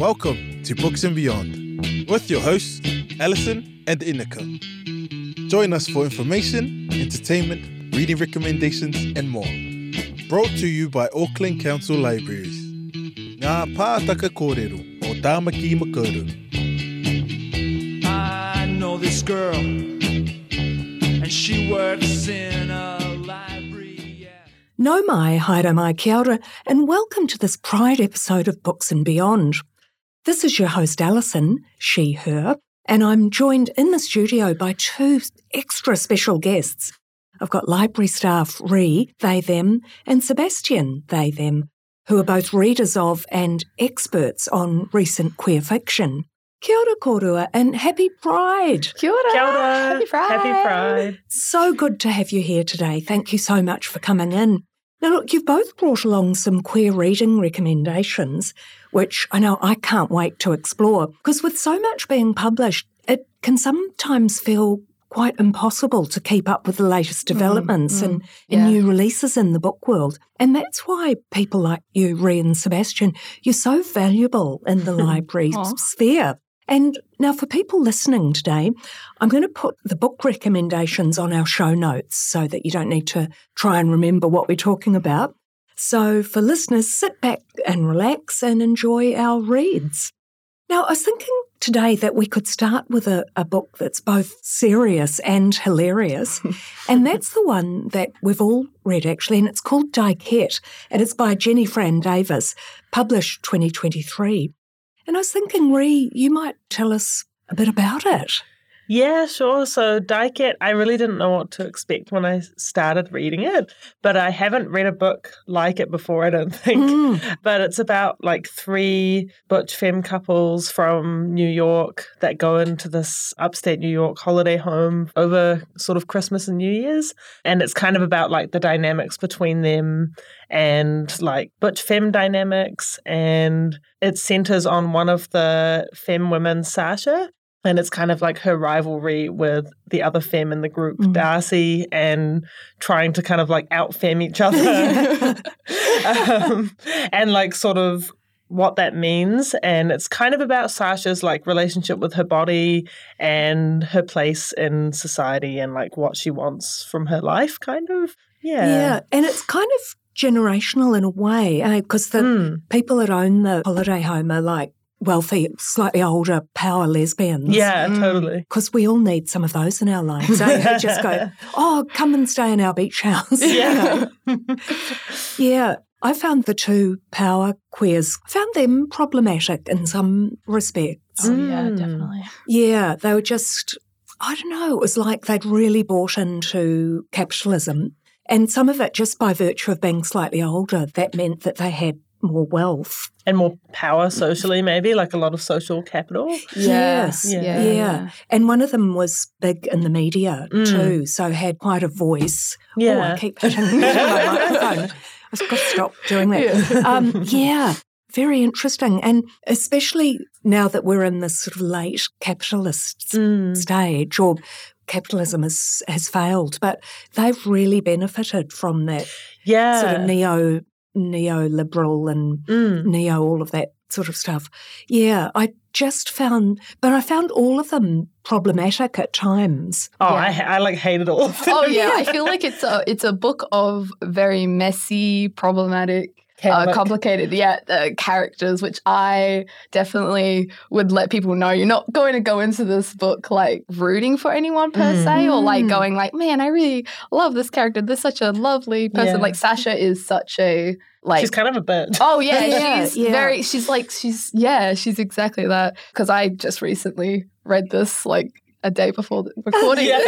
Welcome to Books and Beyond with your hosts, Alison and Inika. Join us for information, entertainment, reading recommendations, and more. Brought to you by Auckland Council Libraries. Ngā pātaka kōrero o Tāmaki Makaurau. I know this girl, and she works in a library. Yeah. Nau mai, haere mai kia ora, and welcome to this Pride episode of Books and Beyond. This is your host Alison, she, her, and I'm joined in the studio by two extra special guests. I've got library staff Rhi, they, them, and Sebastian, they, them, who are both readers of and experts on recent queer fiction. Kia ora korua and happy Pride! Kia ora. Kia ora. Happy Pride. Happy Pride. So good to have you here today. Thank you so much for coming in. Now, look, you've both brought along some queer reading recommendations, which I know I can't wait to explore, because with so much being published, it can sometimes feel quite impossible to keep up with the latest mm-hmm. developments mm-hmm. and, and yeah. new releases in the book world. And that's why people like you, Rhea and Sebastian, you're so valuable in the library sphere. And now, for people listening today, I'm going to put the book recommendations on our show notes so that you don't need to try and remember what we're talking about. So, for listeners, sit back and relax and enjoy our reads. Now, I was thinking today that we could start with a, a book that's both serious and hilarious. and that's the one that we've all read, actually, and it's called Dykette, and it's by Jenny Fran Davis, published 2023. And I was thinking, Rhi, you might tell us a bit about it. Yeah, sure. So Dykette, I really didn't know what to expect when I started reading it, but I haven't read a book like it before, I don't think. Mm. But it's about like three butch femme couples from New York that go into this upstate New York holiday home over sort of Christmas and New Year's. And it's kind of about like the dynamics between them and like butch femme dynamics. And it centers on one of the femme women, Sasha. And it's kind of like her rivalry with the other femme in the group, Mm. Darcy, and trying to kind of like out femme each other. um, and like sort of what that means. And it's kind of about Sasha's like relationship with her body and her place in society and like what she wants from her life, kind of. Yeah. Yeah, and it's kind of generational in a way, because the Mm. people that own the holiday home are like wealthy, slightly older power lesbians. Yeah, Mm. totally. Because we all need some of those in our lives. eh? Who just go, oh, come and stay in our beach house. Yeah. yeah. I found the two power queers, found them problematic in some respects. Oh, yeah, Mm. definitely. Yeah, they were just, I don't know, it was like they'd really bought into capitalism. And some of it just by virtue of being slightly older, that meant that they had more wealth. and more power socially, maybe like a lot of social capital. Yes, Yeah. Yeah. Yeah. And one of them was big in the media Mm. too, so had quite a voice. Oh, Yeah. I keep hitting my microphone. I've got to stop doing that. Yeah. Um, yeah, very interesting. And especially now that we're in this sort of late capitalist Mm. stage or capitalism has, has failed, but they've really benefited from that Yeah. sort of neo neoliberal and Mm. neo all of that sort of stuff. Yeah, I just found, but I found all of them problematic at times. Oh, Yeah. I, ha- I like hated all of them. Oh yeah, I feel like it's a it's a book of very messy, problematic, uh, complicated, yeah, uh, characters, which I definitely would let people know. You're not going to go into this book like rooting for anyone per Mm. se, or like Mm. going like, man, I really love this character. They're such a lovely person. Yeah. Like Sasha is such a like. She's kind of a bitch. Oh yeah, Yeah, she's yeah. very. She's like she's yeah, she's exactly that. Because I just recently read this like a day before the recording. Yeah.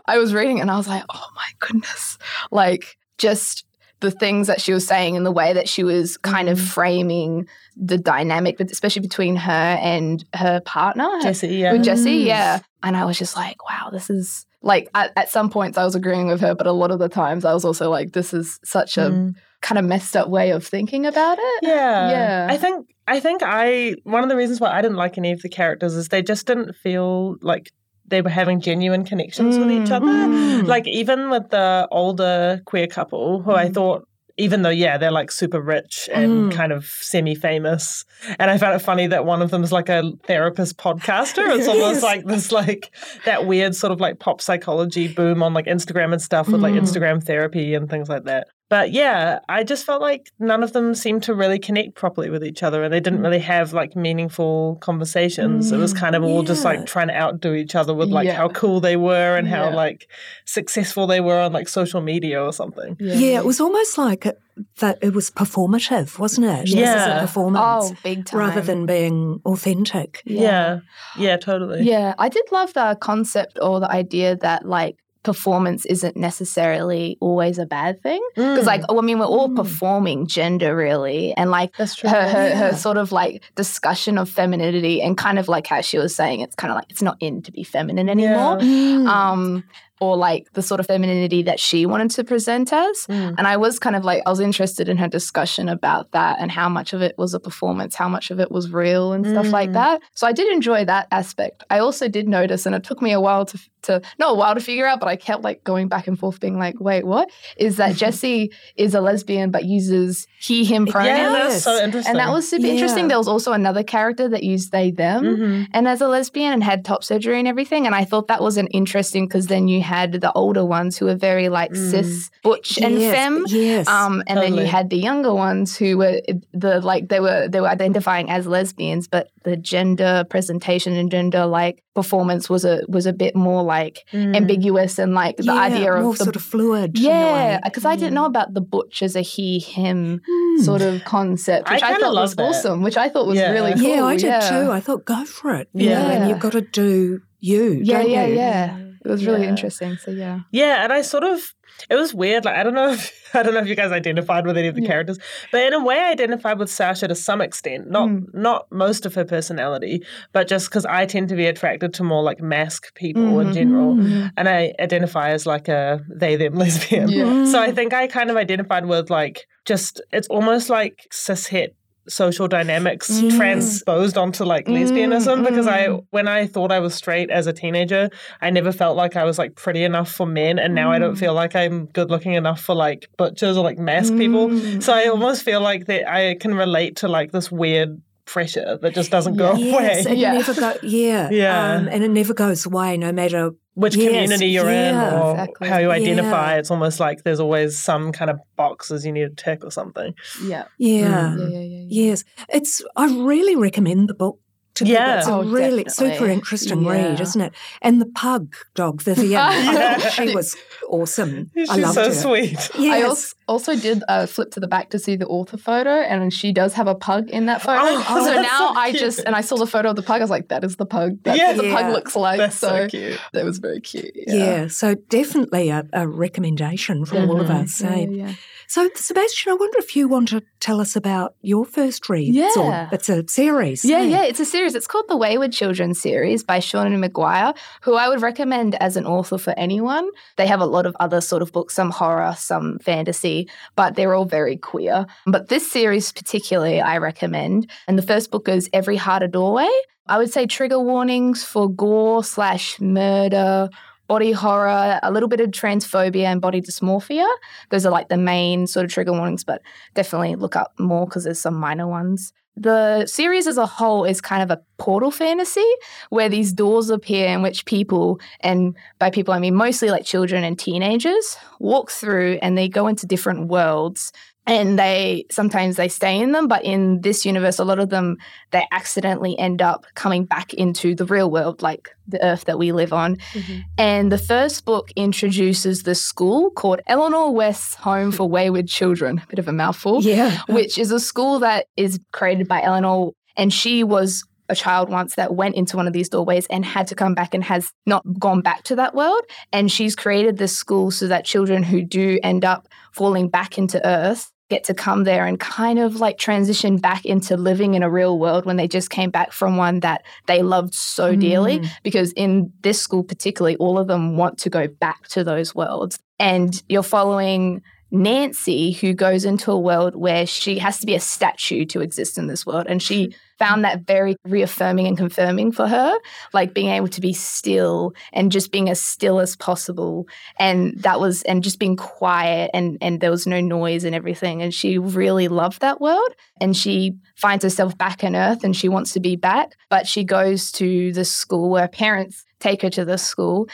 I was reading and I was like, oh my goodness, like just the things that she was saying and the way that she was kind of Mm. framing the dynamic, but especially between her and her partner, her- Jessie, yeah. with Jessie, Mm. yeah. And I was just like, wow, this is like at, at some points I was agreeing with her, but a lot of the times I was also like, this is such a Mm. kind of messed up way of thinking about it. Yeah. Yeah. I think I think I one of the reasons why I didn't like any of the characters is they just didn't feel like they were having genuine connections with each Mm, other. mm. Like even with the older queer couple who I Mm. thought even though, yeah, they're like super rich and Mm. kind of semi famous. And I found it funny that one of them is like a therapist podcaster. It's almost like this, like that weird sort of like pop psychology boom on like Instagram and stuff with like Mm. Instagram therapy and things like that. But yeah, I just felt like none of them seemed to really connect properly with each other and they didn't really mm. have like meaningful conversations. It was mm, kind of all just like trying to outdo each other with like Yeah. how cool they were and how Yeah. like successful they were on like social media or something. Yeah, it was almost like it, that it was performative, wasn't it? This is Yeah. a performance Oh, big time. rather than being authentic. Yeah. Yeah, totally. Yeah, I did love the concept or the idea that like performance isn't necessarily always a bad thing. Because Mm. like, I mean, we're all Mm. performing gender really, and like that's true. her, her, her sort of like discussion of femininity and kind of like how she was saying it's kind of like it's not in to be feminine anymore. Mm. Um, or like the sort of femininity that she wanted to present as. Mm. And I was kind of like, I was interested in her discussion about that and how much of it was a performance, how much of it was real and stuff like Mm. that. So I did enjoy that aspect. I also did notice, and it took me a while to, to not a while to figure out, but I kept like going back and forth being like, wait, what? Is that Jesse is a lesbian but uses he, him pronouns? Yeah, that's so interesting. and that was super interesting. There was also another character that used they, them Mhm. and as a lesbian and had top surgery and everything. And I thought that was an interesting because then you had the older ones who were very like Mm. cis, butch, and yes, femme. Yes. Um, and then you had the younger ones who were the like they were they were identifying as lesbians, but the gender presentation and gender like performance was a was a bit more like Mm. ambiguous and like the Yeah, idea more of the sort of fluid. yeah, way. because I didn't know about the butch as a he him Mm. sort of concept, which I, kinda thought was that. awesome, which I thought was Yeah. really cool. Yeah, I did yeah. too. I thought, go for it. you Yeah. and you've got to do you. Yeah, don't yeah, you? yeah. It was really Yeah. interesting. So yeah. Yeah, and I sort of it was weird. Like I don't know if I don't know if you guys identified with any of the Yeah. characters, but in a way, I identified with Sasha to some extent. Not Mm. not most of her personality, but just because I tend to be attracted to more like masc people in Mhm. general, Mm. and I identify as like a they them lesbian. Yeah. So I think I kind of identified with like just it's almost like cis cishet social dynamics Mm. transposed onto like lesbianism Mm, because I mm. when I thought I was straight as a teenager, I never felt like I was like pretty enough for men and now I don't Mm. feel like I'm good looking enough for like butchers or like masc people. Mm. So I almost feel like that I can relate to like this weird pressure that just doesn't go Yes, away. it Yeah. never go. Yeah, Yeah. um, and it never goes away, no matter. Which Yes, community you're in or Exactly. how you identify. Yeah. It's almost like there's always some kind of boxes you need to tick or something. Yeah. Yeah, Mm. Yeah, yeah, yeah, yeah. yes. It's. I really recommend the book. To people. Yeah. it's a Oh, really definitely. super interesting read, isn't it? And the pug dog Vivian, Yeah. she was awesome. She's I loved so her. sweet. Yes. I also, also did uh, flip to the back to see the author photo, and she does have a pug in that photo. Oh, so now so I just and I saw the photo of the pug. I was like, "That is the pug. That's Yeah. what the Yeah. pug looks like." That's so, so cute. that was very cute. yeah. so definitely a, a recommendation from all of Mhm. us. Yeah, eh? yeah. So, Sebastian, I wonder if you want to tell us about your first read. Yeah. it's a series. Yeah, eh? yeah, it's a series. It's called the Wayward Children series by Seanan McGuire, who I would recommend as an author for anyone. They have a lot of other sort of books, some horror, some fantasy, but they're all very queer. But this series particularly I recommend. And the first book is Every Heart a Doorway. I would say trigger warnings for gore slash murder, body horror, a little bit of transphobia and body dysmorphia. Those are like the main sort of trigger warnings, but definitely look up more because there's some minor ones. The series as a whole is kind of a portal fantasy where these doors appear in which people, and by people I mean mostly like children and teenagers, walk through and they go into different worlds. And they sometimes they stay in them, but in this universe, a lot of them they accidentally end up coming back into the real world, like the earth that we live on. Mm-hmm. And the first book introduces the school called Eleanor West's Home for Wayward Children. a Bit of a mouthful Yeah. which is a school that is created by Eleanor. And she was a child once that went into one of these doorways and had to come back and has not gone back to that world. And she's created this school so that children who do end up falling back into Earth get to come there and kind of like transition back into living in a real world when they just came back from one that they loved so dearly. Mm. Because in this school, particularly, all of them want to go back to those worlds. And you're following Nancy, who goes into a world where she has to be a statue to exist in this world. And she found that very reaffirming and confirming for her, like being able to be still and just being as still as possible. And that was, and just being quiet and, and there was no noise and everything. And she really loved that world. And she finds herself back on earth and she wants to be back. But she goes to the school where parents take her to the school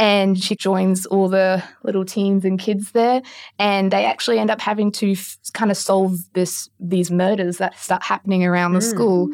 and she joins all the little teens and kids there and they actually end up having to f- kind of solve this these murders that start happening around the Mm. school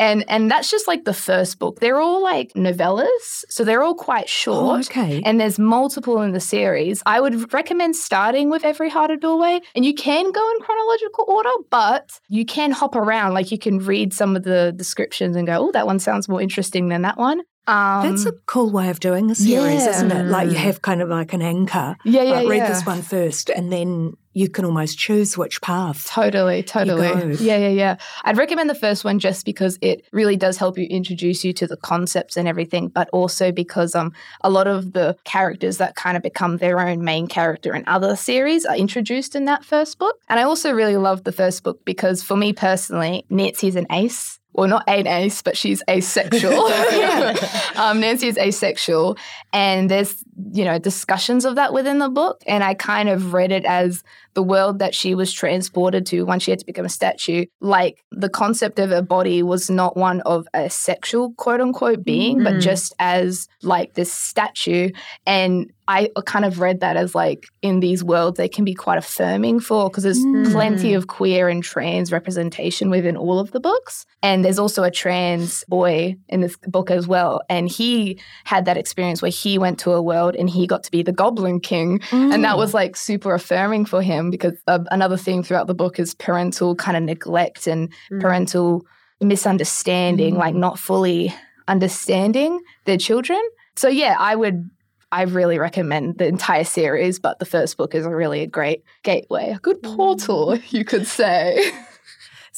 and and that's just like the first book they're all like novellas so they're all quite Oh, short okay. and there's multiple in the series. I would recommend starting with Every Heart a Doorway, and you can go in chronological order, but you can hop around. Like you can read some of the descriptions and go, "Oh, that one sounds more interesting than that one." Um, That's a cool way of doing a series, yeah. isn't it? Like you have kind of like an anchor. yeah, yeah, like read yeah. this one first, and then you can almost choose which path. Totally, totally. Yeah, yeah, yeah. I'd recommend the first one just because it really does help you introduce you to the concepts and everything, but also because um a lot of the characters that kind of become their own main character in other series are introduced in that first book. And I also really love the first book because for me personally, Nancy's an ace. Well, not an ace, but she's asexual. um, Nancy is asexual, and there's you know discussions of that within the book, and I kind of read it as the world that she was transported to once she had to become a statue. Like the concept of her body was not one of a sexual quote unquote being, but Mm. just as like this statue. And I kind of read that as like in these worlds, they can be quite affirming for because there's Mm. plenty of queer and trans representation within all of the books. And there's also a trans boy in this book as well. And he had that experience where he went to a world and he got to be the Goblin King. And Mm. that was like super affirming for him because uh, another theme throughout the book is parental kind of neglect and Mm. parental misunderstanding, like not fully understanding their children. So, yeah, I would. I really recommend the entire series, but the first book is a really a great gateway, a good portal, you could say.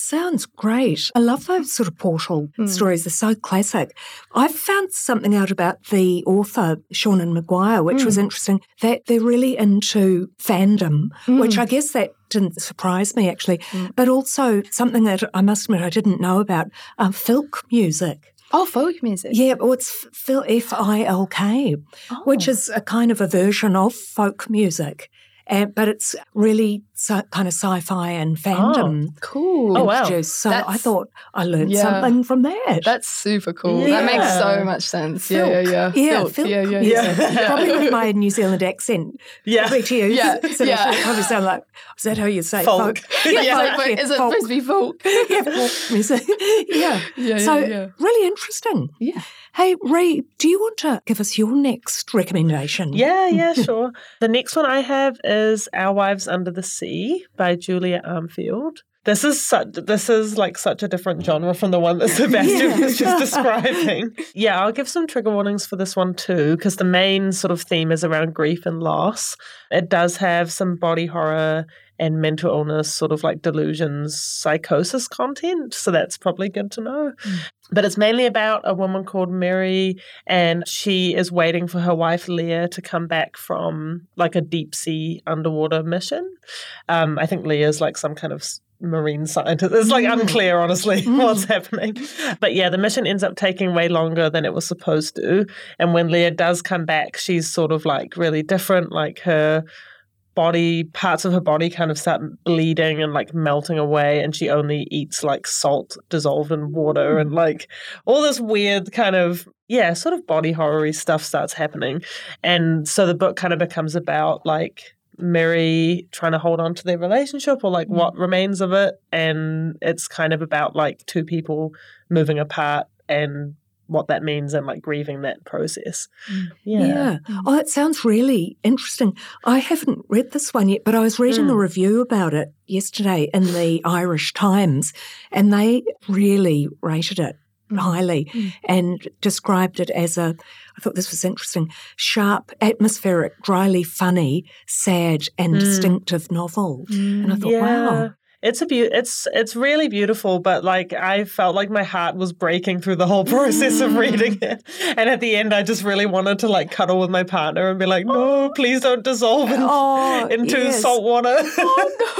Sounds great. I love those sort of portal Mm. stories. They're so classic. I found something out about the author, Seanan McGuire, which was interesting, that they're really into fandom, which I guess that didn't surprise me actually, Mm. but also something that I must admit I didn't know about, uh, filk music. Oh, folk music. Yeah, well, it's F I L K, which Oh. is a kind of a version of folk music, and but it's really sci- kind of sci-fi and oh, fandom cool. Oh, wow. introduced. So I thought I learned yeah. something from that. That's super cool. That makes so much sense. Yeah, yeah, yeah. Yeah, Filk. filk yeah, yeah, music. yeah. Probably with my New Zealand accent. Yeah. Probably to you. Yeah, So yeah. that should probably sound like, is that how you say Folk. folk? Yeah, Yeah. like, wait, is it folk. supposed to be folk? yeah, folk music. yeah. Yeah, So yeah, yeah. really interesting. Yeah. Hey, Ray, do you want to give us your next recommendation? Yeah, yeah, sure. the next one I have is Our Wives Under the Sea by Julia Armfield. This is such this is like such a different genre from the one that Sebastian Yeah. was just describing. Yeah, I'll give some trigger warnings for this one too, because the main sort of theme is around grief and loss. It does have some body horror and mental illness, sort of like delusions, psychosis content. So that's probably good to know. But it's mainly about a woman called Mary, and she is waiting for her wife Leah to come back from like a deep sea underwater mission. Um, I think Leah's like some kind of marine scientist. It's like Mm. unclear, honestly, Mm. what's happening. But yeah, the mission ends up taking way longer than it was supposed to. And when Leah does come back, she's sort of like really different. Like her body parts of her body kind of start bleeding and like melting away and she only eats like salt dissolved in water hmm. and like all this weird kind of yeah sort of body horror stuff starts happening. And so the book kind of becomes about like Mary trying to hold on to their relationship or like hmm. what remains of it and it's kind of about like two people moving apart and what that means and like grieving that process yeah, Yeah. Oh, it sounds really interesting. I haven't read this one yet, but I was reading a Mm. review about it yesterday in the Irish Times, and they really rated it highly Mm. and described it as a, I thought this was interesting, sharp, atmospheric, dryly funny, sad, and Mm. distinctive novel. And I thought, wow. It's a be- it's it's really beautiful, but like I felt like my heart was breaking through the whole process of reading it. And at the end I just really wanted to like cuddle with my partner and be like, No, please don't dissolve in- Oh, into yes. salt water. Oh,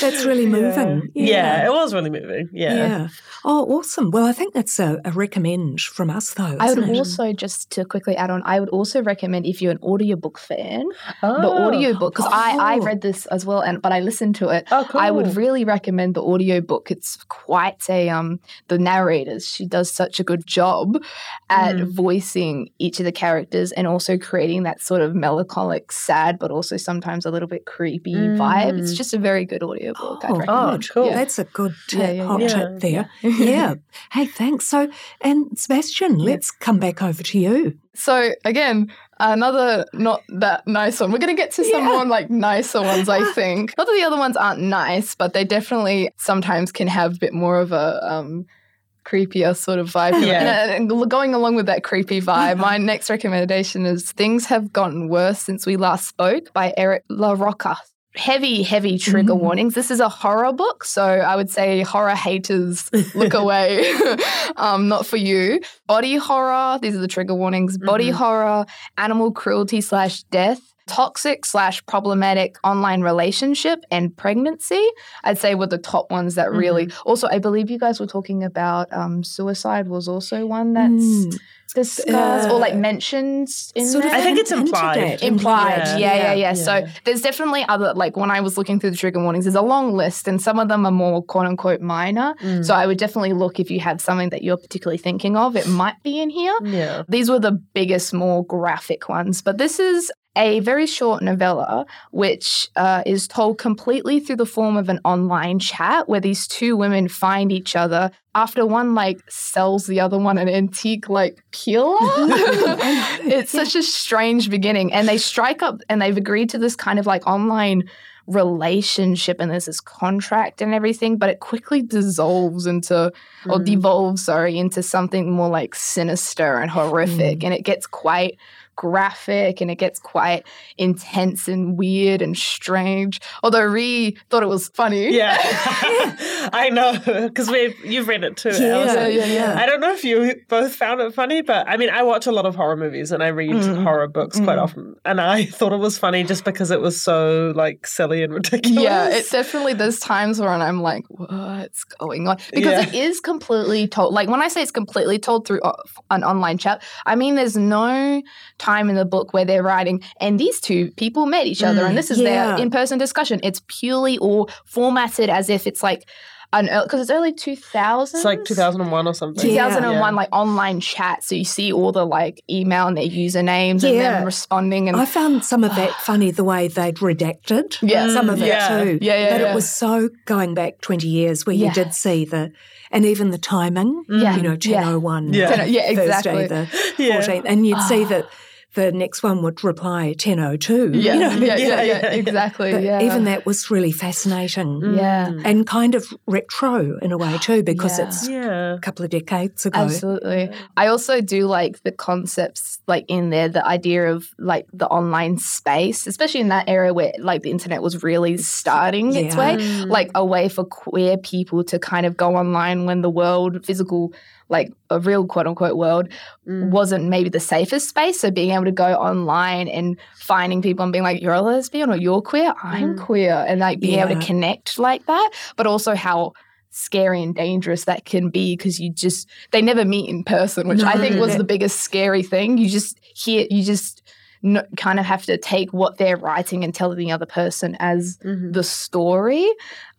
That's really moving. yeah. it was really moving. Yeah. Yeah. Oh, awesome. Well, I think that's a, a recommend from us, though. I would it? also just to quickly add on. I would also recommend if you're an audiobook fan, the Oh. audiobook because I I Oh. read this as well, and but I listened to it. Oh, cool. I would really recommend the audiobook. It's quite a um the narrators. She does such a good job at Mm. voicing each of the characters and also creating that sort of melancholic, sad, but also sometimes a little bit creepy vibe. It's Mm. just a very good audiobook. I'd Oh, recommend. Oh, cool. Yeah. That's a good tip, Yeah, yeah, hot yeah. tip there. yeah. Hey, thanks. So, and Sebastian, let's come back over to you. So again, another not that nice one. We're gonna get to some Yeah. more like nicer ones, I think. Not that the other ones aren't nice, but they definitely sometimes can have a bit more of a um creepier sort of vibe. Yeah. And, and going along with that creepy vibe, my next recommendation is Things Have Gotten Worse Since We Last Spoke by Eric LaRocca. Heavy, heavy trigger Mm. warnings. This is a horror book, so I would say horror haters look away. um, not for you. Body horror. These are the trigger warnings. Body Mhm. horror, animal cruelty slash death, toxic slash problematic online relationship, and pregnancy. I'd say were the top ones that really. Also, I believe you guys were talking about um, suicide was also one that's Mm. discussed or like Uh, mentioned in Sort of. I think it's implied. at. Implied, Yeah. yeah, yeah, yeah. Yeah. So there's definitely other, like when I was looking through the trigger warnings, there's a long list, and some of them are more quote unquote minor. Mm. So I would definitely look if you have something that you're particularly thinking of, it might be in here. yeah. These were the biggest, more graphic ones, but this is a very short novella which uh, is told completely through the form of an online chat where these two women find each other after one like sells the other one an antique like peeler. it's such a strange beginning, and they strike up and they've agreed to this kind of like online relationship and there's this contract and everything but it quickly dissolves into or Mm. devolves sorry into something more like sinister and horrific and it gets quite graphic and it gets quite intense and weird and strange although Rhi thought it was funny Yeah, I know because we you've read it too. Yeah, Alison. yeah, yeah. I don't know if you both found it funny, but I mean, I watch a lot of horror movies and I read Mm. horror books quite Mm. often, and I thought it was funny just because it was so like silly and ridiculous. Yeah, it's definitely there's times where I'm like, what's going on? Because Yeah. it is completely told. Like when I say it's completely told through an online chat, I mean there's no time in the book where they're writing and these two people met each other Mm. and this is Yeah. their in-person discussion. It's purely all formatted as if it's like an because it's early 2000s. It's like 2001 or something. Yeah. 2001 like online chat so you see all the like email and their usernames and Yeah. them responding and I found some of that funny the way they'd redacted Yeah. some of it Yeah. too. Yeah, yeah, But yeah. it was so going back 20 years where Yeah. you did see the, and even the timing, Yeah. you know, 10.01, Yeah. 10 yeah, exactly. Thursday the Yeah. 14th. And you'd see that the next one would reply 10.02. yeah, you know? yeah, yeah, Yeah, yeah, yeah, yeah. exactly. But yeah. even that was really fascinating. Yeah. Mm. And kind of retro in a way too, because Yeah. it's Yeah. a couple of decades ago. Absolutely. I also do like the concepts like in there, the idea of like the online space, especially in that era where like the internet was really starting its way, Mm. like a way for queer people to kind of go online when the world, physical, like a real quote unquote world, Mm. wasn't maybe the safest space. So being able to go online and finding people and being like, you're a lesbian or you're queer, I'm Mhm. queer, and like being able to connect like that, but also how scary and dangerous that can be because you just they never meet in person, which I think was the biggest scary thing. You just hear, you just no, kind of have to take what they're writing and tell the other person as Mhm. the story.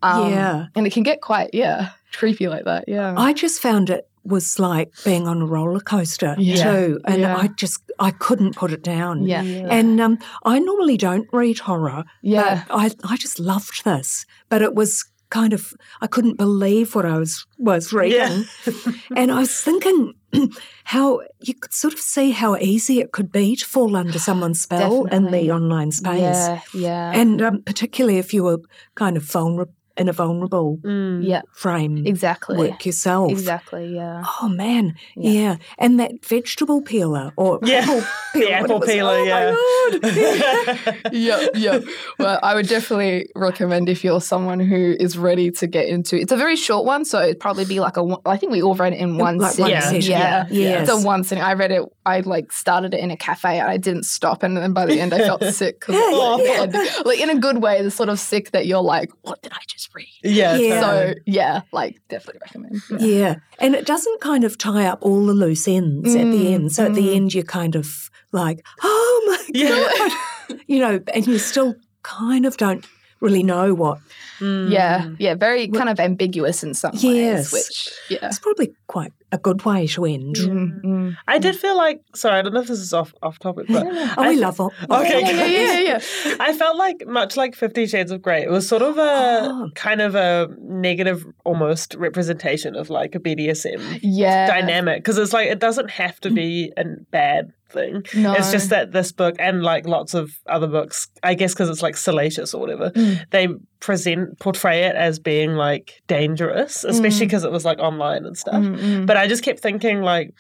Um, Yeah. and it can get quite yeah creepy like that. Yeah, I just found it was like being on a roller coaster Yeah. too. And Yeah. I just, I couldn't put it down. yeah, And um, I normally don't read horror, yeah. but I, I just loved this. But it was kind of, I couldn't believe what I was, was reading. and I was thinking how you could sort of see how easy it could be to fall under someone's spell in the online space. Yeah, yeah. And um, particularly if you were kind of vulnerable. In a vulnerable Mm. Yeah, frame exactly. work yourself. Exactly, yeah. Oh man, Yeah. yeah. and that vegetable peeler or Yeah. apple peeler, The apple was- peeler, oh yeah. my god. yeah, yeah. Well, I would definitely recommend if you're someone who is ready to get into. It's a very short one, so it'd probably be like a. one- I think we all read it in one Like sitting. one sitting, yeah, yeah. It's a one sitting. I read it. I like started it in a cafe and I didn't stop, and then by the end I felt sick. Yeah, like, yeah, like in a good way, the sort of sick that you're like, what did I just read? yeah, Yeah. So yeah, like definitely recommend. Yeah. Yeah, and it doesn't kind of tie up all the loose ends at the Mm, end. So at the mm. end, you're kind of like, oh my Yeah. god, you know, and you still kind of don't really know what. Yeah, Mm. yeah, very kind of ambiguous in some Yes. ways, which yeah. It's probably quite a good way to end. Mm, mm. I did feel like sorry, I don't know if this is off off topic, but Oh, I we love it. Okay, Yeah, yeah, yeah, yeah. I felt like much like Fifty Shades of Grey. It was sort of a Oh. kind of a negative, almost representation of like a BDSM Yeah. dynamic because it's like it doesn't have to be a bad thing. No. It's just that this book and like lots of other books, I guess because it's like salacious or whatever, Mm. they present portray it as being like dangerous, especially Mm. because it was like online and stuff. Mm, mm. But I just kept thinking like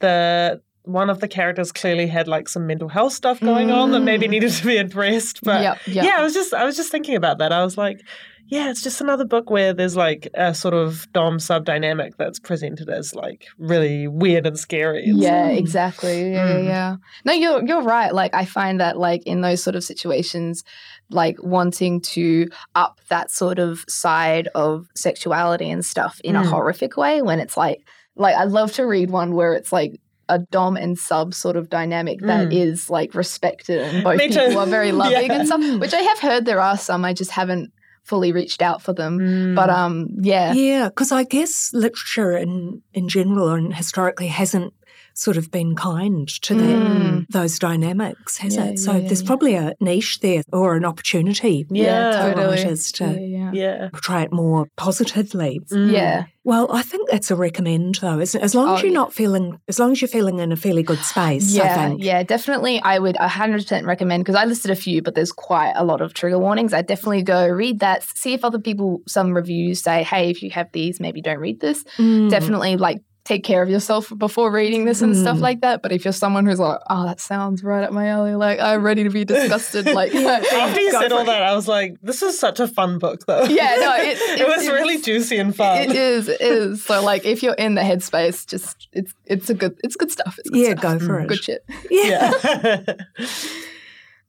the one of the characters clearly had like some mental health stuff going on that maybe Mm. needed to be addressed. But Yep, yep. yeah, I was just I was just thinking about that. I was like, yeah, it's just another book where there's like a sort of dom sub dynamic that's presented as like really weird and scary. and Yeah, Mm. exactly. Yeah, yeah, Mm. yeah. No, you're you're right. Like I find that like in those sort of situations, like wanting to up that sort of side of sexuality and stuff in a Mm. horrific way when it's like like I love to read one where it's like a dom and sub sort of dynamic that Mm. is like respected and both Me too. people are very loving Yeah. and stuff. Which I have heard there are some. I just haven't fully reached out for them. Mm. But um, yeah, Yeah, because I guess literature in, in general and historically hasn't sort of been kind to that, Mm. those dynamics, has Yeah, it? So yeah, yeah, there's yeah. probably a niche there or an opportunity Yeah, for totally. writers to Yeah, yeah. yeah. portray it more positively. Mm. Yeah. Well, I think that's a recommend though, isn't it? As long as Oh, you're not feeling, as long as you're feeling in a fairly good space, I Yeah, think. yeah, definitely. I would 100% recommend because I listed a few, but there's quite a lot of trigger warnings. I definitely go read that, see if other people, some reviews say, hey, if you have these, maybe don't read this. Mm. Definitely like take care of yourself before reading this and stuff Mm. like that. But if you're someone who's like, oh, that sounds right up my alley, like I'm ready to be disgusted, like, After you said all it. that, I was like, this is such a fun book though. Yeah, no, it- it, it- was really juicy and fun. It is, it is. So like if you're in the headspace, just it's it's a good it's good stuff. It's good Yeah, stuff. go for it. Good shit. Yeah. yeah.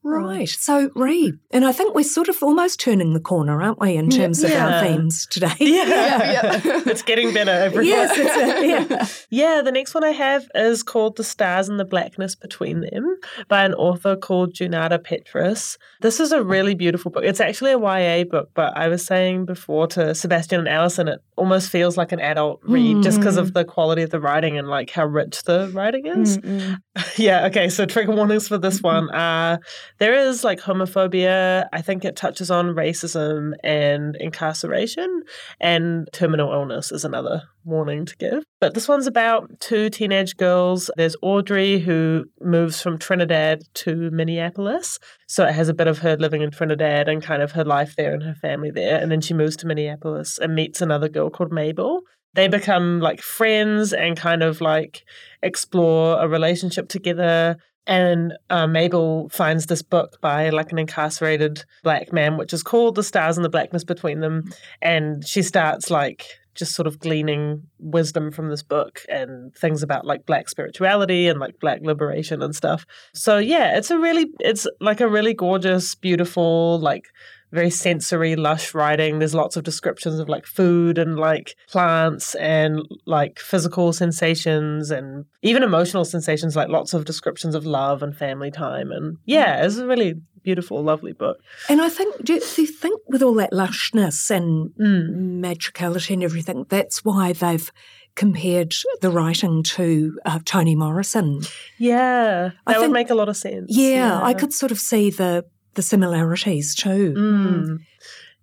Right. So, Rhi, and I think we're sort of almost turning the corner, aren't we, in terms of our themes today? yeah. Yeah, yeah. it's getting better every yes, it's a, yeah. Yeah, the next one I have is called The Stars and the Blackness Between Them by an author called Junauda Petrus. This is a really beautiful book. It's actually a YA book, but I was saying before to Sebastian and Alison, it almost feels like an adult read just because of hmm. the quality of the writing and like how rich the writing is. Mm-mm. Yeah, okay. So trigger warnings for this mm-hmm. one. Uh there is like homophobia. I think it touches on racism and incarceration and terminal illness is another warning to give. But this one's about two teenage girls. There's Audrey who moves from Trinidad to Minneapolis. So it has a bit of her living in Trinidad and kind of her life there and her family there. And then she moves to Minneapolis and meets another girl called Mabel. They become like friends and kind of like explore a relationship together. And uh, Mabel finds this book by like an incarcerated black man, which is called The Stars and the Blackness Between Them. And she starts like just sort of gleaning wisdom from this book and things about like black spirituality and like black liberation and stuff. So yeah, it's a really it's like a really gorgeous, beautiful, like very sensory, lush writing. There's lots of descriptions of like food and like plants and like physical sensations and even emotional sensations, like lots of descriptions of love and family time. And yeah, it's a really beautiful, lovely book. And I think, do, do you think with all that lushness and Mm. magicality and everything, that's why they've compared the writing to uh, Toni Morrison? Yeah, I that would think- make a lot of sense. Yeah, I could sort of see the the similarities too. Mm.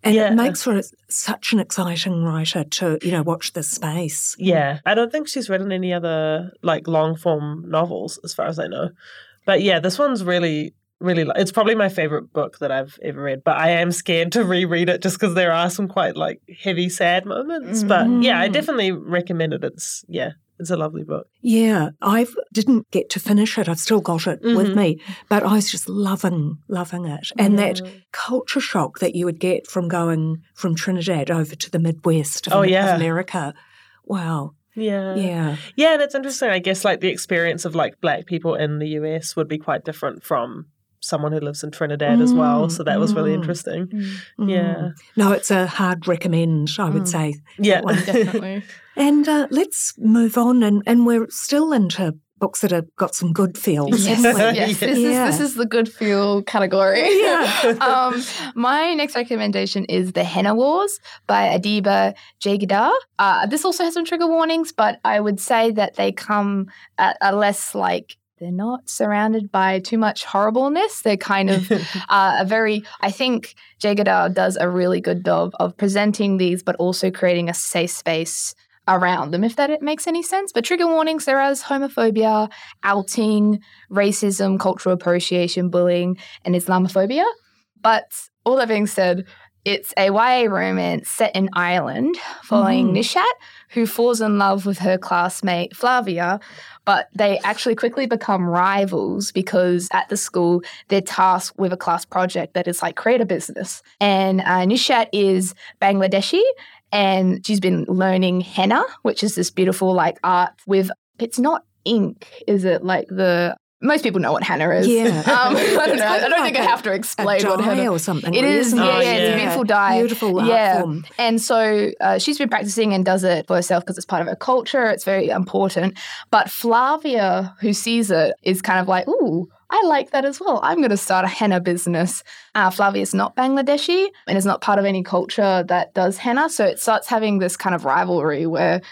And yeah. it makes for such an exciting writer to, you know, watch this space. Yeah, I don't think she's written any other like long form novels, as far as I know. But yeah, this one's really, really like it's probably my favorite book that I've ever read, but I am scared to reread it just because there are some quite like heavy, sad moments. But yeah, I Mm. definitely recommend it. It's yeah, it's a lovely book. Yeah, I didn't get to finish it. I've still got it with Mhm. me, but I was just loving, loving it. And that culture shock that you would get from going from Trinidad over to the Midwest of, Oh, of yeah. America. Wow. Yeah. Yeah. Yeah, and it's interesting. I guess like the experience of like black people in the US would be quite different from someone who lives in Trinidad as well. Mm, So that was really mm. interesting. Mm. Yeah. No, it's a hard recommend, I would Mm. say. Yeah. one. Definitely. And uh, let's move on. And, and we're still into books that have got some good feels. Yes, haven't we? yes. This Yeah. is this is the good feel category. Yeah. um, my next recommendation is The Henna Wars by Adiba Jaigirdar. Uh, this also has some trigger warnings, but I would say that they come at a less like they're not surrounded by too much horribleness. They're kind of uh, a very, I think Jaigirdar does a really good job of presenting these, but also creating a safe space around them, if that it makes any sense. But trigger warnings there are homophobia, outing, racism, cultural appropriation, bullying, and Islamophobia. But all that being said, it's a YA romance set in Ireland following Mhm. Nishat, who falls in love with her classmate Flavia, but they actually quickly become rivals because at the school they're tasked with a class project that is like create a business. And uh, Nishat is Bangladeshi and she's been learning henna, which is this beautiful like art with it's not ink, is it? Like the most people know what henna is. Yeah. Um, I don't It's know. I don't think like have to A explain what henna dye or something. it really, is, yeah, it? yeah, it's a beautiful dye. Beautiful art Yeah. form. And so uh, she's been practicing and does it for herself because it's part of her culture. It's very important. But Flavia, who sees it, is kind of like, ooh, I like that as well. I'm going to start a henna business. Uh, Flavia is not Bangladeshi and is not part of any culture that does henna. So it starts having this kind of rivalry where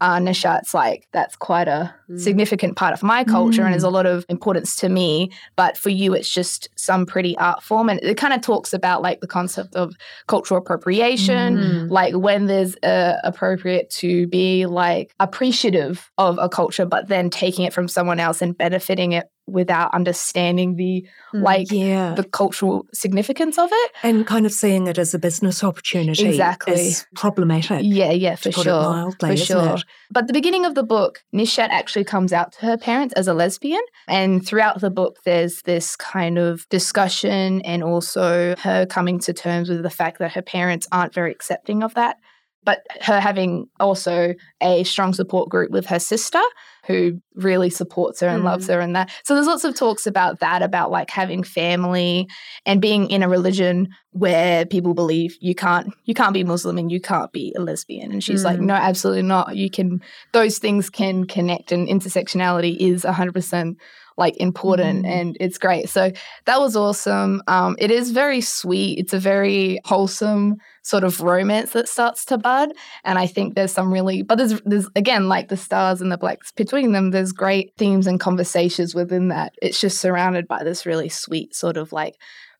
uh, Nishat's like, that's quite a. significant part of my culture and Mm. is a lot of importance to me. But for you, it's just some pretty art form. And it kind of talks about like the concept of cultural appropriation, Mm. like when there's uh, appropriate to be like appreciative of a culture, but then taking it from someone else and benefiting it without understanding the Mm. like Yeah. the cultural significance of it. and kind of seeing it as a business opportunity Exactly. is problematic. Yeah, yeah, for sure. mildly, for sure. it? But the beginning of the book, Nishat actually comes out to her parents as a lesbian. And throughout the book, there's this kind of discussion and also her coming to terms with the fact that her parents aren't very accepting of that. But her having also a strong support group with her sister who really supports her and loves her and that. So there's lots of talks about that, about like having family and being in a religion where people believe you can't you can't be Muslim and you can't be a lesbian. And she's like, Mm. no, absolutely not. You can those things can connect and intersectionality is 100% like important Mm. and it's great. So that was awesome. Um, it is very sweet. It's a very wholesome sort of romance that starts to bud. And I think there's some really, but there's, there's again, like the stars and the blacks between them, there's great themes and conversations within that. It's just surrounded by this really sweet sort of like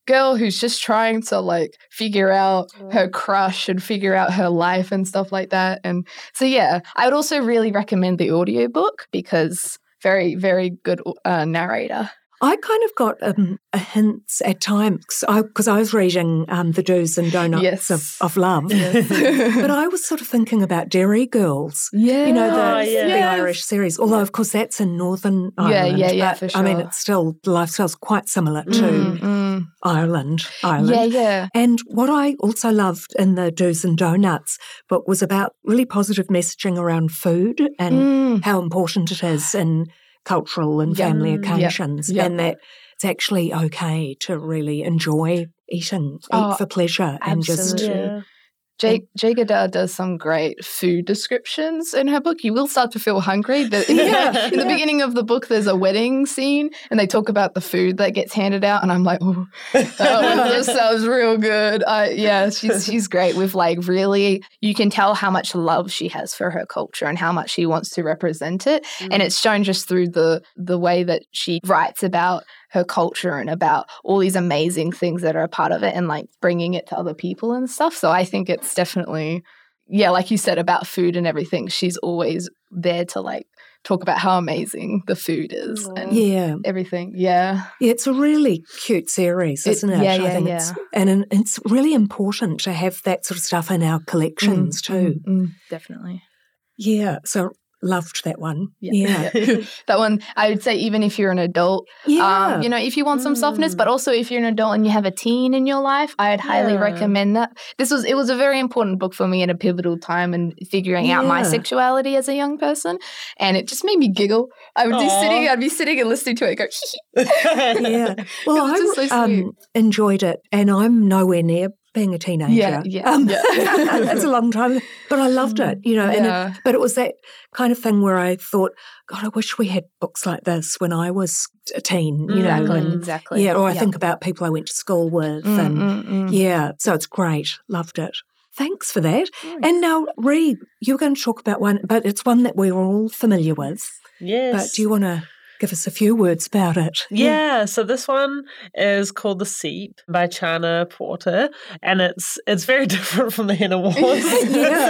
girl who's just trying to like figure out her crush and figure out her life and stuff like that. And so, yeah, I would also really recommend the audiobook because very, very good uh, narrator. I kind of got um, a hints at times because I, was reading um, the do's and donuts Yes. of, of love, but but I was sort of thinking about Derry Girls. yeah, You know, the, Oh, yeah. the Yes. Irish series, although of course that's in Northern Yeah, Ireland. yeah, yeah, but, for sure. I mean, it's still, the lifestyle's quite similar to Mm, mm. Ireland. Ireland. Yeah, yeah. And what I also loved in the do's and donuts book was about really positive messaging around food and Mm. how important it is in cultural and family Mm, yep, occasions, yep. and that it's actually okay to really enjoy eating, eat Oh, for pleasure, and just absolutely. Yeah. Jake Jaigirdar does some great food descriptions in her book. You will start to feel hungry. But Yeah. in the beginning of the book, there's a wedding scene, and they talk about the food that gets handed out, and I'm like, oh, this sounds real good. Uh, yeah, she's she's great with like really. You can tell how much love she has for her culture and how much she wants to represent it, and it's shown just through the the way that she writes about her culture and about all these amazing things that are a part of it and like bringing it to other people and stuff. So I think it's definitely, yeah, like you said about food and everything, she's always there to like talk about how amazing the food is and Yeah. everything. Yeah. Yeah, it's a really cute series, isn't it? yeah, I yeah, think yeah. It's, and in- it's really important to have that sort of stuff in our collections too. Mm, mm, definitely. Yeah, so loved that one. Yeah. Yeah. that one, I would say, even if you're an adult, Yeah. um, you know, if you want some softness, but also if you're an adult and you have a teen in your life, I'd highly Yeah. recommend that. This was it was a very important book for me at a pivotal time in figuring out my sexuality as a young person, and it just made me giggle. I would be sitting, I'd be sitting and listening to it, go. yeah. Well, just so I um, enjoyed it, and I'm nowhere near being a teenager. Yeah, yeah, Um, yeah. that's a long time, but I loved it. You know, and Yeah. it, but it was that kind of thing where I thought, God, I wish we had books like this when I was a teen. You know, exactly, and- exactly. yeah, or I think about people I went to school with, Mm, and mm, mm. yeah, so it's great. Loved it. Thanks for that. And now, Rhi, you were going to talk about one, but it's one that we're all familiar with. yes. But do you want to give us a few words about it? Yeah, so this one is called The Seep by Chana Porter, and it's it's very different from the Henna Wars. Yeah,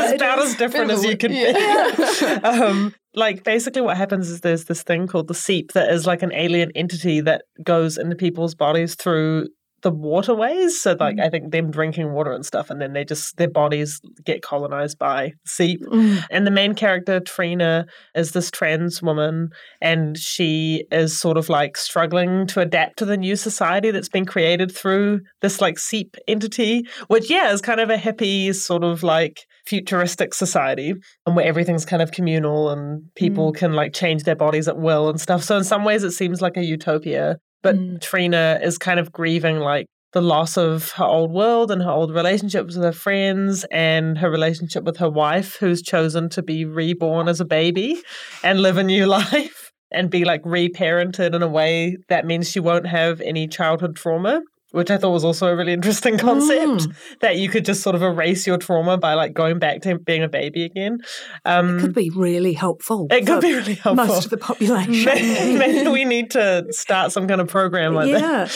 it's about as different as you can Yeah. be. um, like basically, what happens is there's this thing called the Seep that is like an alien entity that goes into people's bodies through the waterways. So, like, I think them drinking water and stuff, and then they just their bodies get colonized by Seep. Mm. And the main character, Trina, is this trans woman, and she is sort of like struggling to adapt to the new society that's been created through this like seep entity, which, yeah, is kind of a hippie, sort of like futuristic society and where everything's kind of communal and people can like change their bodies at will and stuff. So, in some ways, it seems like a utopia. But Mm. Trina is kind of grieving like the loss of her old world and her old relationships with her friends and her relationship with her wife, who's chosen to be reborn as a baby and live a new life and be like reparented in a way that means she won't have any childhood trauma. Which I thought was also a really interesting concept Mm. that you could just sort of erase your trauma by like going back to being a baby again. Um, Could be really helpful. it could be really helpful. Most of the population. Maybe, maybe we need to start some kind of program like Yeah.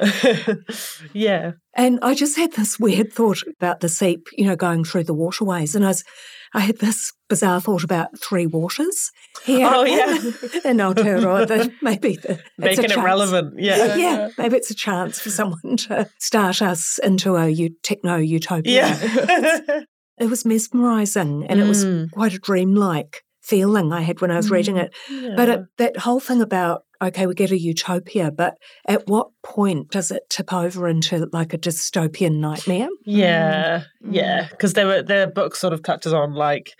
that. yeah. And I just had this weird thought about the seep, you know, going through the waterways. And I was, I had this bizarre thought about three waters here. Oh, yeah. in Aotearoa, that maybe the, Making it relevant. Yeah. Yeah, maybe it's a chance for someone to start us into a u- techno utopia. Yeah. It was mesmerizing and it was Mm. quite a dreamlike feeling I had when I was reading it. But it, that whole thing about, okay, we get a utopia, but at what point does it tip over into like a dystopian nightmare? Yeah, Mm. yeah, because there were their book sort of touches on like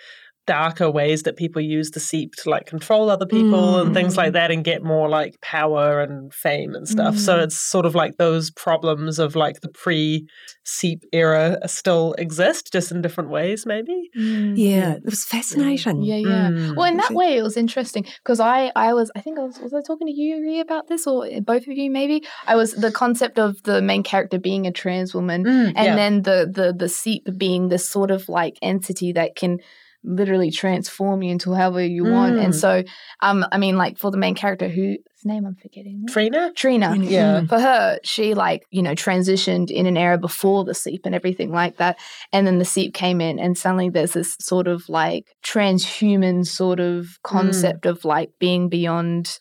darker ways that people use the seep to like control other people and mm. things like that and get more like power and fame and stuff. So Mm. it's sort of like those problems of like the pre seep era still exist, just in different ways, maybe. Mm. Yeah, mm. it was fascinating. Yeah, yeah. Mm. Well, in that way, it was interesting because I, I was, I think I was, was I talking to you Rhea, about this, or eh, both of you maybe? I was the concept of the main character being a trans woman, and yeah. then the the the seep being this sort of like entity that can literally transform you into however you want. And Mm. so, um, I mean, like for the main character, whose name I'm forgetting, Trina? Trina. Yeah. For her, she like, you know, transitioned in an era before the seep and everything like that. And then the seep came in and suddenly there's this sort of like transhuman sort of concept of like being beyond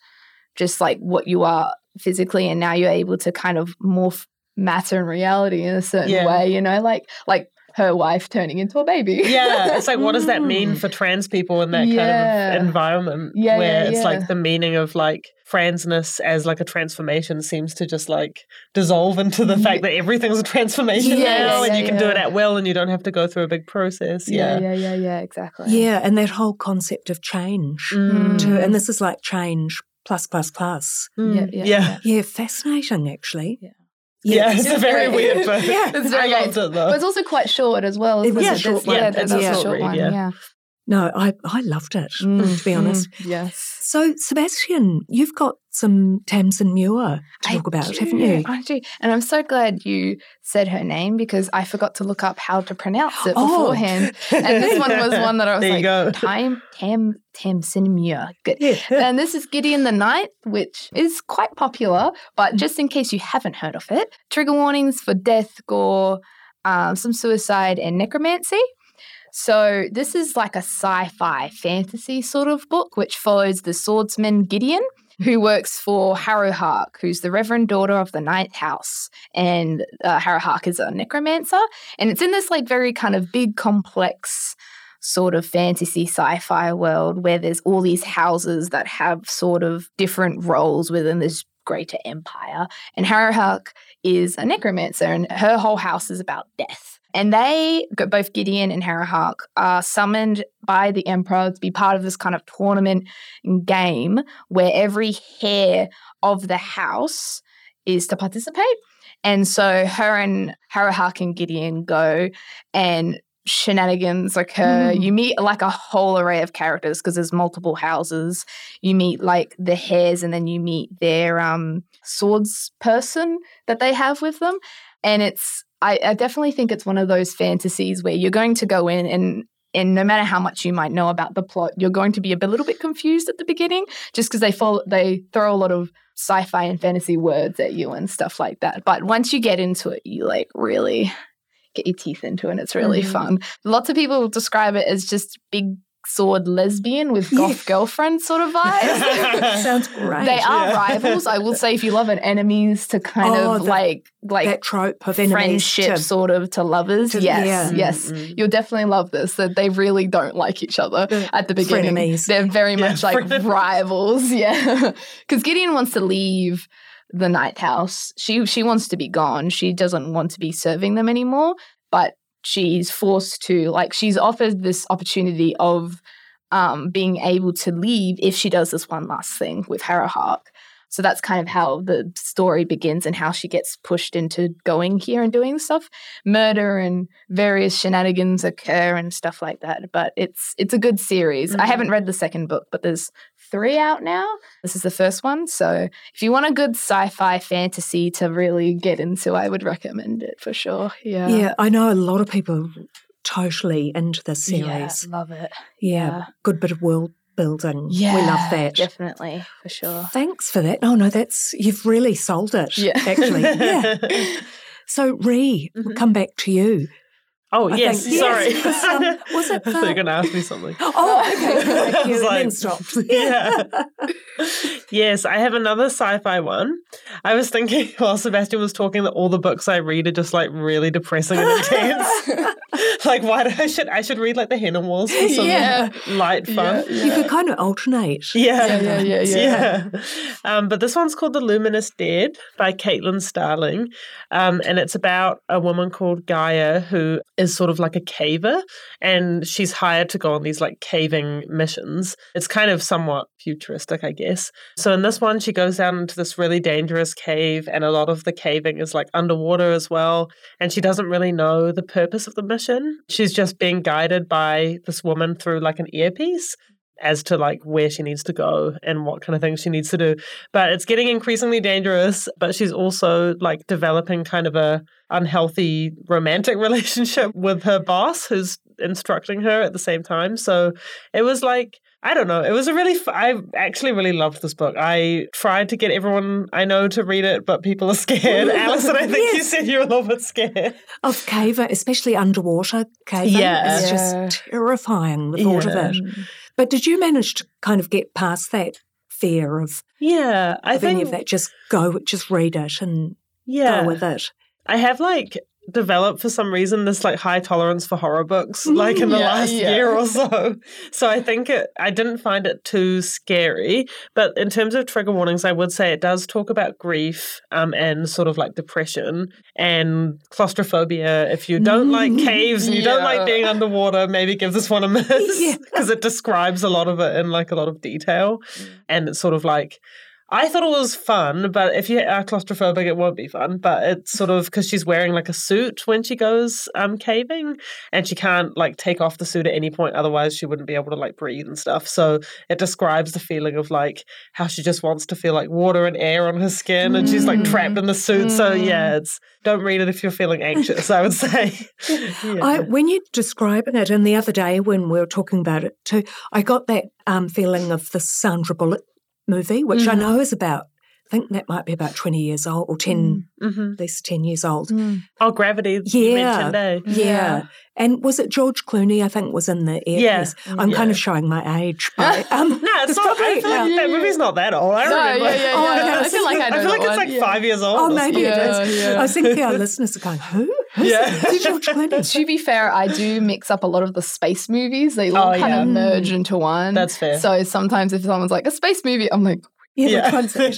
just like what you are physically and now you're able to kind of morph matter and reality in a certain Yeah. way, you know, like like her wife turning into a baby. yeah, it's like what does that mean for trans people in that Yeah. kind of environment Yeah, where yeah, it's yeah. like the meaning of like transness as like a transformation seems to just like dissolve into the fact that everything's a transformation Yeah, now and yeah, you can do it at will and you don't have to go through a big process. Yeah. yeah, yeah, yeah, exactly. Yeah, and that whole concept of change Mm. too. And this is like change plus plus plus. Mm. Yeah, yeah, yeah. Yeah, fascinating actually. Yeah. Yeah, it's, It's a very great. weird book. Yeah, It's I very loved it though. But it's also quite short as well. It was isn't a short That's- one. Yeah, It's that's a a short short read, one. yeah. Yeah. No, I, I loved it, to be honest. Mm, yes. So, Sebastian, you've got some Tamsyn Muir to I talk about, do, haven't you? I do. And I'm so glad you said her name because I forgot to look up how to pronounce it Oh. beforehand. And this one was one that I was There like, go. Time Tam Tamsyn Muir. Good. Yeah. And this is Gideon the Ninth, which is quite popular, Mm. but just in case you haven't heard of it, trigger warnings for death, gore, um, some suicide, and necromancy. So this is like a sci-fi fantasy sort of book, which follows the swordsman Gideon, who works for Harrowhark, who's the Reverend Daughter of the Ninth House, and uh, Harrowhark is a necromancer, and it's in this like very kind of big, complex sort of fantasy sci-fi world where there's all these houses that have sort of different roles within this greater empire. And Harrowhark is a necromancer, and her whole house is about death. And they, both Gideon and Harrowhark, are summoned by the Emperor to be part of this kind of tournament game where every heir of the house is to participate. And so her and Harrowhark and Gideon go and shenanigans occur. Mm. You meet like a whole array of characters because there's multiple houses. You meet like the heirs and then you meet their um swords person that they have with them. And it's I, I definitely think it's one of those fantasies where you're going to go in and and no matter how much you might know about the plot, you're going to be a little bit confused at the beginning, just because they follow, they throw a lot of sci-fi and fantasy words at you and stuff like that. But once you get into it, you like really get your teeth into and It's really Mhm. fun. Lots of people describe it as just big sword lesbian with goth girlfriend sort of vibes. Sounds great. they are Yeah. rivals. I will say, if you love an enemies to kind Oh, of the- like like that trope of friendship to- sort of to lovers. to- yes, yeah. yes. Mm-mm. You'll definitely love this. That they really don't like each other The at the beginning. frenemies. They're very Yeah, much like frenemies. rivals. Yeah, because Gideon wants to leave the Ninth House. She she wants to be gone. She doesn't want to be serving them anymore. But she's forced to like she's offered this opportunity of um, being able to leave if she does this one last thing with Harrowhark. So that's kind of how the story begins and how she gets pushed into going here and doing stuff. Murder and various shenanigans occur and stuff like that. But it's it's a good series. I Mhm. haven't read the second book, but there's three out now. This is the first one. So if you want a good sci-fi fantasy to really get into, I would recommend it for sure. Yeah. Yeah, I know a lot of people totally into this Yeah, series. love it. Yeah, Yeah. good bit of world building. Yeah. we love that. Definitely, for sure. Thanks for that. Oh no, that's you've really sold it. Yeah. actually. Yeah. So, Rhi, we'll Mhm. come back to you. Oh I yes, think- sorry. yes, 'cause, um, was it I thought you going to ask me something. Oh, okay. Thank I you. was like, stopped. yeah. yes, I have another sci-fi one. I was thinking while Sebastian was talking that all the books I read are just like really depressing and intense. like why do I should I should read like the Henna Wars for some Yeah. light fun. Yeah, You could kind of alternate. Yeah. Yeah, yeah, yeah, yeah. Um, but this one's called The Luminous Dead by Caitlin Starling. Um, and it's about a woman called Gyre who is sort of like a caver and she's hired to go on these like caving missions. It's kind of somewhat futuristic, I guess. So in this one, she goes down into this really dangerous cave and a lot of the caving is like underwater as well. And she doesn't really know the purpose of the mission. She's just being guided by this woman through like an earpiece as to like where she needs to go and what kind of things she needs to do. But it's getting increasingly dangerous, but she's also like developing kind of a unhealthy romantic relationship with her boss who's instructing her at the same time. So it was like I don't know. It was a really. F- I actually really loved this book. I tried to get everyone I know to read it, but people are scared. Alison, I think you said you're a little bit scared. Of caver, especially underwater caving. Yeah. It's Yeah. just terrifying, the thought Yeah. of it. But did you manage to kind of get past that fear of, Yeah, I of think. any of that? Just go, just read it and yeah, go with it. I have like developed for some reason this like high tolerance for horror books like in the Yeah, last yeah. year or so. So I think it I didn't find it too scary, but in terms of trigger warnings I would say it does talk about grief um and sort of like depression and claustrophobia. If you don't like caves and you don't like being underwater, maybe give this one a miss Yeah. because it describes a lot of it in like a lot of detail and it's sort of like I thought it was fun, but if you are claustrophobic, it won't be fun. But it's sort of because she's wearing like a suit when she goes um caving, and she can't like take off the suit at any point, otherwise she wouldn't be able to like breathe and stuff. So it describes the feeling of like how she just wants to feel like water and air on her skin, and she's like Mm. trapped in the suit. So yeah, it's don't read it if you're feeling anxious. I would say. Yeah. I, when you're describing it, and the other day when we were talking about it too, I got that um, feeling of the Sandra Bullock movie, which I Mhm. know is about think that might be about 20 years old or 10, hmm at least 10 years old. Mm. Oh, Gravity. you Yeah. mentioned, eh? Yeah. Yeah. And was it George Clooney, I think, was in the Yeah. earpiece? I'm kind of showing my age. But, um, No, it's It's not. I probably- feel like yeah. that movie's not that old. I No, remember. yeah, yeah, Oh, yeah. yeah, I feel like I I feel like it's like Yeah. five years old. oh, or maybe something. it is. Yeah, yeah. I was thinking our listeners are going, who? Who's, Yeah. George Clooney? To be fair, I do mix up a lot of the space movies. They all Oh, kind yeah. of merge into one. That's fair. So sometimes if someone's like a space movie, I'm like, Yeah, Yeah.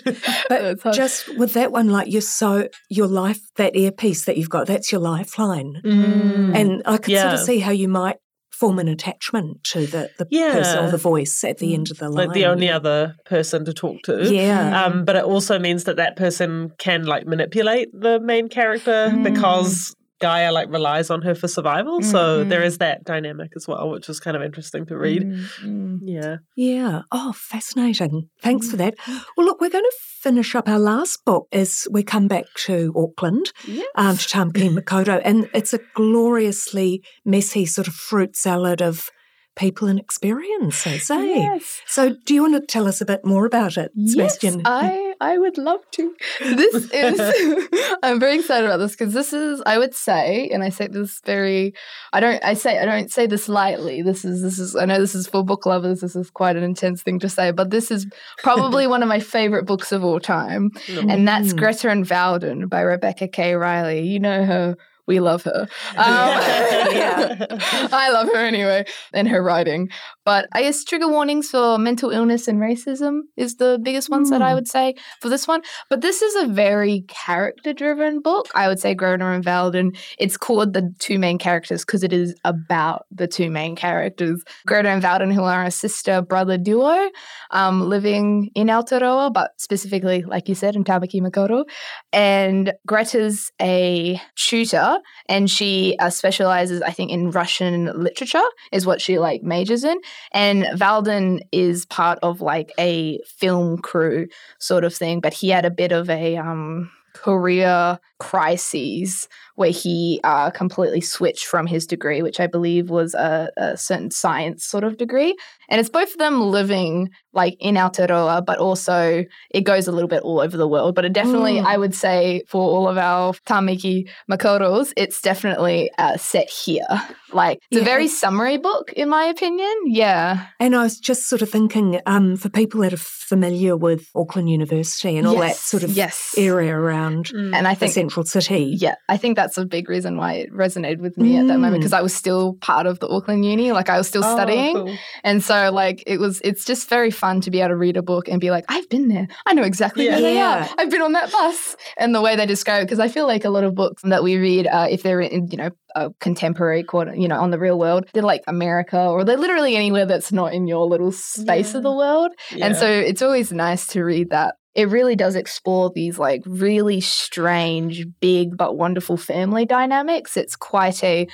But just with that one, like you're so, your life, that earpiece that you've got, that's your lifeline. Mm. And I could sort of see how you might form an attachment to the, the person or the voice at the end of the line. like the only other person to talk to. Yeah. Um, but it also means that that person can like manipulate the main character Mm. because Gyre like relies on her for survival. So Mhm. there is that dynamic as well, which is kind of interesting to read. Mm, mm. Yeah. Yeah. Oh, fascinating. Thanks for that. Well, look, we're going to finish up our last book as we come back to Auckland, Yes. um, to Tāmaki Makaurau. And it's a gloriously messy sort of fruit salad of people and experiences, eh? Yes. So do you want to tell us a bit more about it, Sebastian? Yes, I, I would love to. This is, I'm very excited about this because this is, I would say, and I say this very, I don't, I say, I don't say this lightly. This is, this is, I know this is for book lovers. This is quite an intense thing to say, but this is probably one of my favorite books of all time. And that's Mm. Greta and Valdin by Rebecca K. Reilly. You know her. We love her. Um, Yeah. I love her anyway and her writing. But I guess trigger warnings for mental illness and racism is the biggest ones that I Mm. would say for this one. But this is a very character driven book. I would say Greta and Valdin. It's called the two main characters because it is about the two main characters. Greta and Valdin, who are a sister brother duo um, living in Aotearoa, but specifically, like you said, in Tāmaki Makaurau. And Greta's a tutor and she uh, specializes, I think, in Russian literature, is what she like majors in. And Valdin is part of like a film crew sort of thing, but he had a bit of a um, career crises where he uh, completely switched from his degree, which I believe was a, a certain science sort of degree. And it's both of them living like in Aotearoa, but also it goes a little bit all over the world. But it definitely, Mm. I would say, for all of our Tāmaki Makauraus, it's definitely uh, set here. Like it's a very summary book, in my opinion. Yeah. And I was just sort of thinking, um, for people that are familiar with Auckland University and all that sort of yes. area around Mm. And I think central city. Yeah, I think that's a big reason why it resonated with me at that moment Mm. because I was still part of the Auckland Uni, like I was still Oh, studying. cool. And so like it was it's just very fun to be able to read a book and be like, I've been there. I know exactly where they Yeah. are. I've been on that bus. And the way they describe it, because I feel like a lot of books that we read, uh, if they're in, you know, a contemporary quarter, you know, on the real world, they're like America or they're literally anywhere that's not in your little space of the world. And so it's always nice to read that. It really does explore these like really strange, big but wonderful family dynamics. It's quite a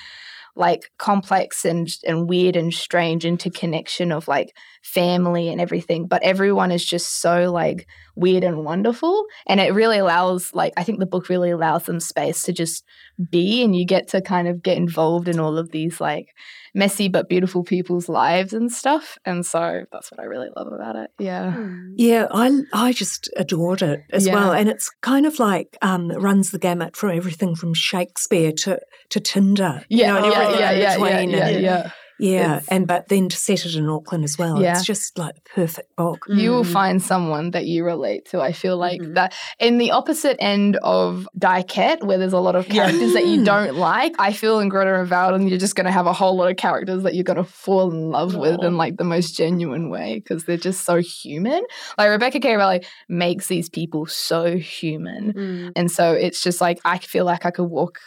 like complex and and weird and strange interconnection of like family and everything but everyone is just so like weird and wonderful. And it really allows like i think the book really allows them space to just be and you get to kind of get involved in all of these like messy but beautiful people's lives and stuff. And so that's what i really love about it. Yeah. Yeah, I I just adored it as Yeah. well, and it's kind of like um, it runs the gamut from everything from Shakespeare to to Tinder. you yeah know, and yeah everything yeah in yeah, yeah between, yeah and- yeah yeah, It's- and but then to set it in Auckland as well, Yeah. it's just like the perfect book. you will Mm. find someone that you relate to. I feel like Mhm. that in the opposite end of Dykette, where there's a lot of Yeah. characters that you Mm. don't like, I feel in Greta and Valdin, you're just going to have a whole lot of characters that you're going to fall in love with in like the most genuine way because they're just so human. Like Rebecca K. Reilly makes these people so human. Mm. And so it's just like, I feel like I could walk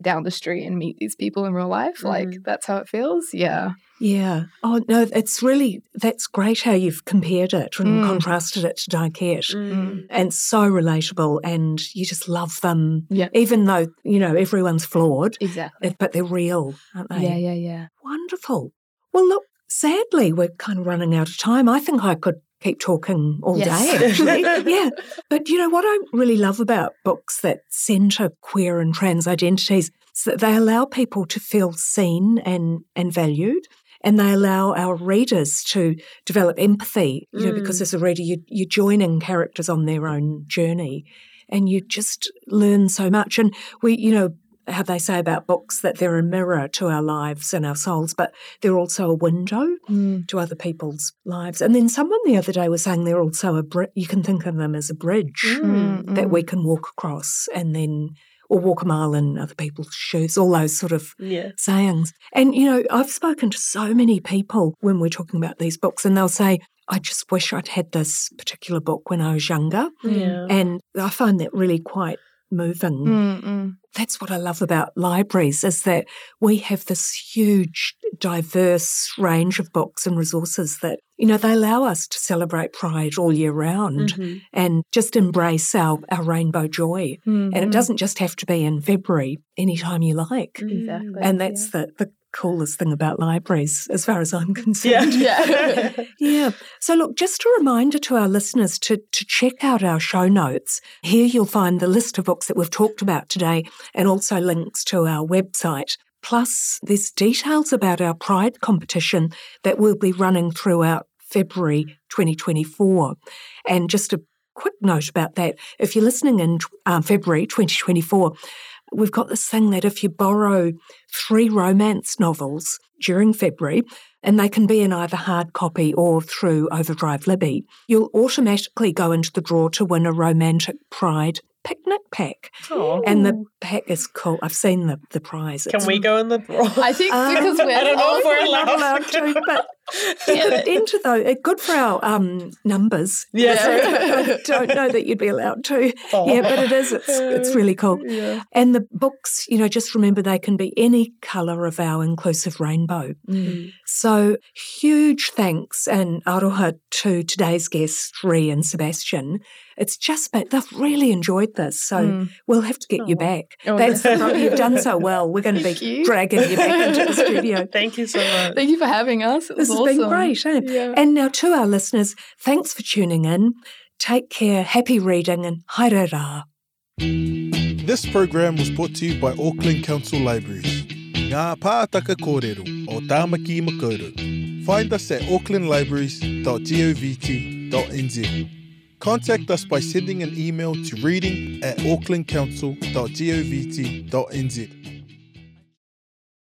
down the street and meet these people in real life. Like Mhm. that's how it feels. Yeah. Yeah. Oh no, it's really that's great how you've compared it and Mm. contrasted it to Dykette. Mm. And so relatable, and you just love them. Yeah. Even though you know everyone's flawed, Exactly. but they're real, aren't they? Yeah, yeah, yeah. Wonderful. Well, look, sadly, we're kind of running out of time. I think I could keep talking all Yes. day, actually. yeah. But you know what I really love about books that centre queer and trans identities is that they allow people to feel seen and, and valued. and they allow our readers to develop empathy, you know, Mm. because as a reader, you, you're joining characters on their own journey and you just learn so much. And we, you know, how they say about books that they're a mirror to our lives and our souls, but they're also a window Mm. to other people's lives. And then someone the other day was saying they're also a bri- you can think of them as a bridge Mm, that mm. we can walk across and then or walk a mile in other people's shoes, all those sort of Yeah. sayings. And you know, I've spoken to so many people when we're talking about these books and they'll say, I just wish I'd had this particular book when I was younger. Yeah. And I find that really quite moving Mm, mm. That's what I love about libraries is that we have this huge, diverse range of books and resources that, you know, they allow us to celebrate pride all year round Mhm. and just embrace our, our rainbow joy. And it Mhm. doesn't just have to be in February, anytime you like. Exactly. And that's the, the coolest thing about libraries, as far as I'm concerned. Yeah. Yeah. Yeah. So, look, just a reminder to our listeners to, to check out our show notes. Here you'll find the list of books that we've talked about today and also links to our website. Plus, there's details about our Pride competition that we'll be running throughout February 2024. And just a quick note about that if you're listening in um, February 2024, we've got this thing that if you borrow three romance novels during February, and they can be in either hard copy or through Overdrive Libby, you'll automatically go into the draw to win a romantic pride picnic pack. Aw. And the pack is cool. I've seen the, the prize. Can It's- we go in the draw? I think Um, because we're I don't know if we're we're not allowed to, but yeah, enter though. uh, Good for our um, numbers. Yeah. I don't know that you'd be allowed to. Aw. Yeah, but it is. It's it's really cool. Yeah. And the books, you know, just remember they can be any colour of our inclusive rainbow. Mm. So huge thanks and aroha to today's guests, Rhi and Sebastian. It's just been, they've really enjoyed this. So Mm. we'll have to get you back. Oh, That's no. you've done so well. We're going to be you. dragging you back into the studio. Thank you so much. Thank you for having us. It was has been great. eh? Yeah. And now to our listeners, thanks for tuning in. Take care, happy reading, and haere rā. This program was brought to you by Auckland Council Libraries. Ngā pātaka kōrero o Tāmaki Makaurau. Find us at aucklandlibraries.govt.nz. Contact us by sending an email to reading at aucklandcouncil.govt.nz.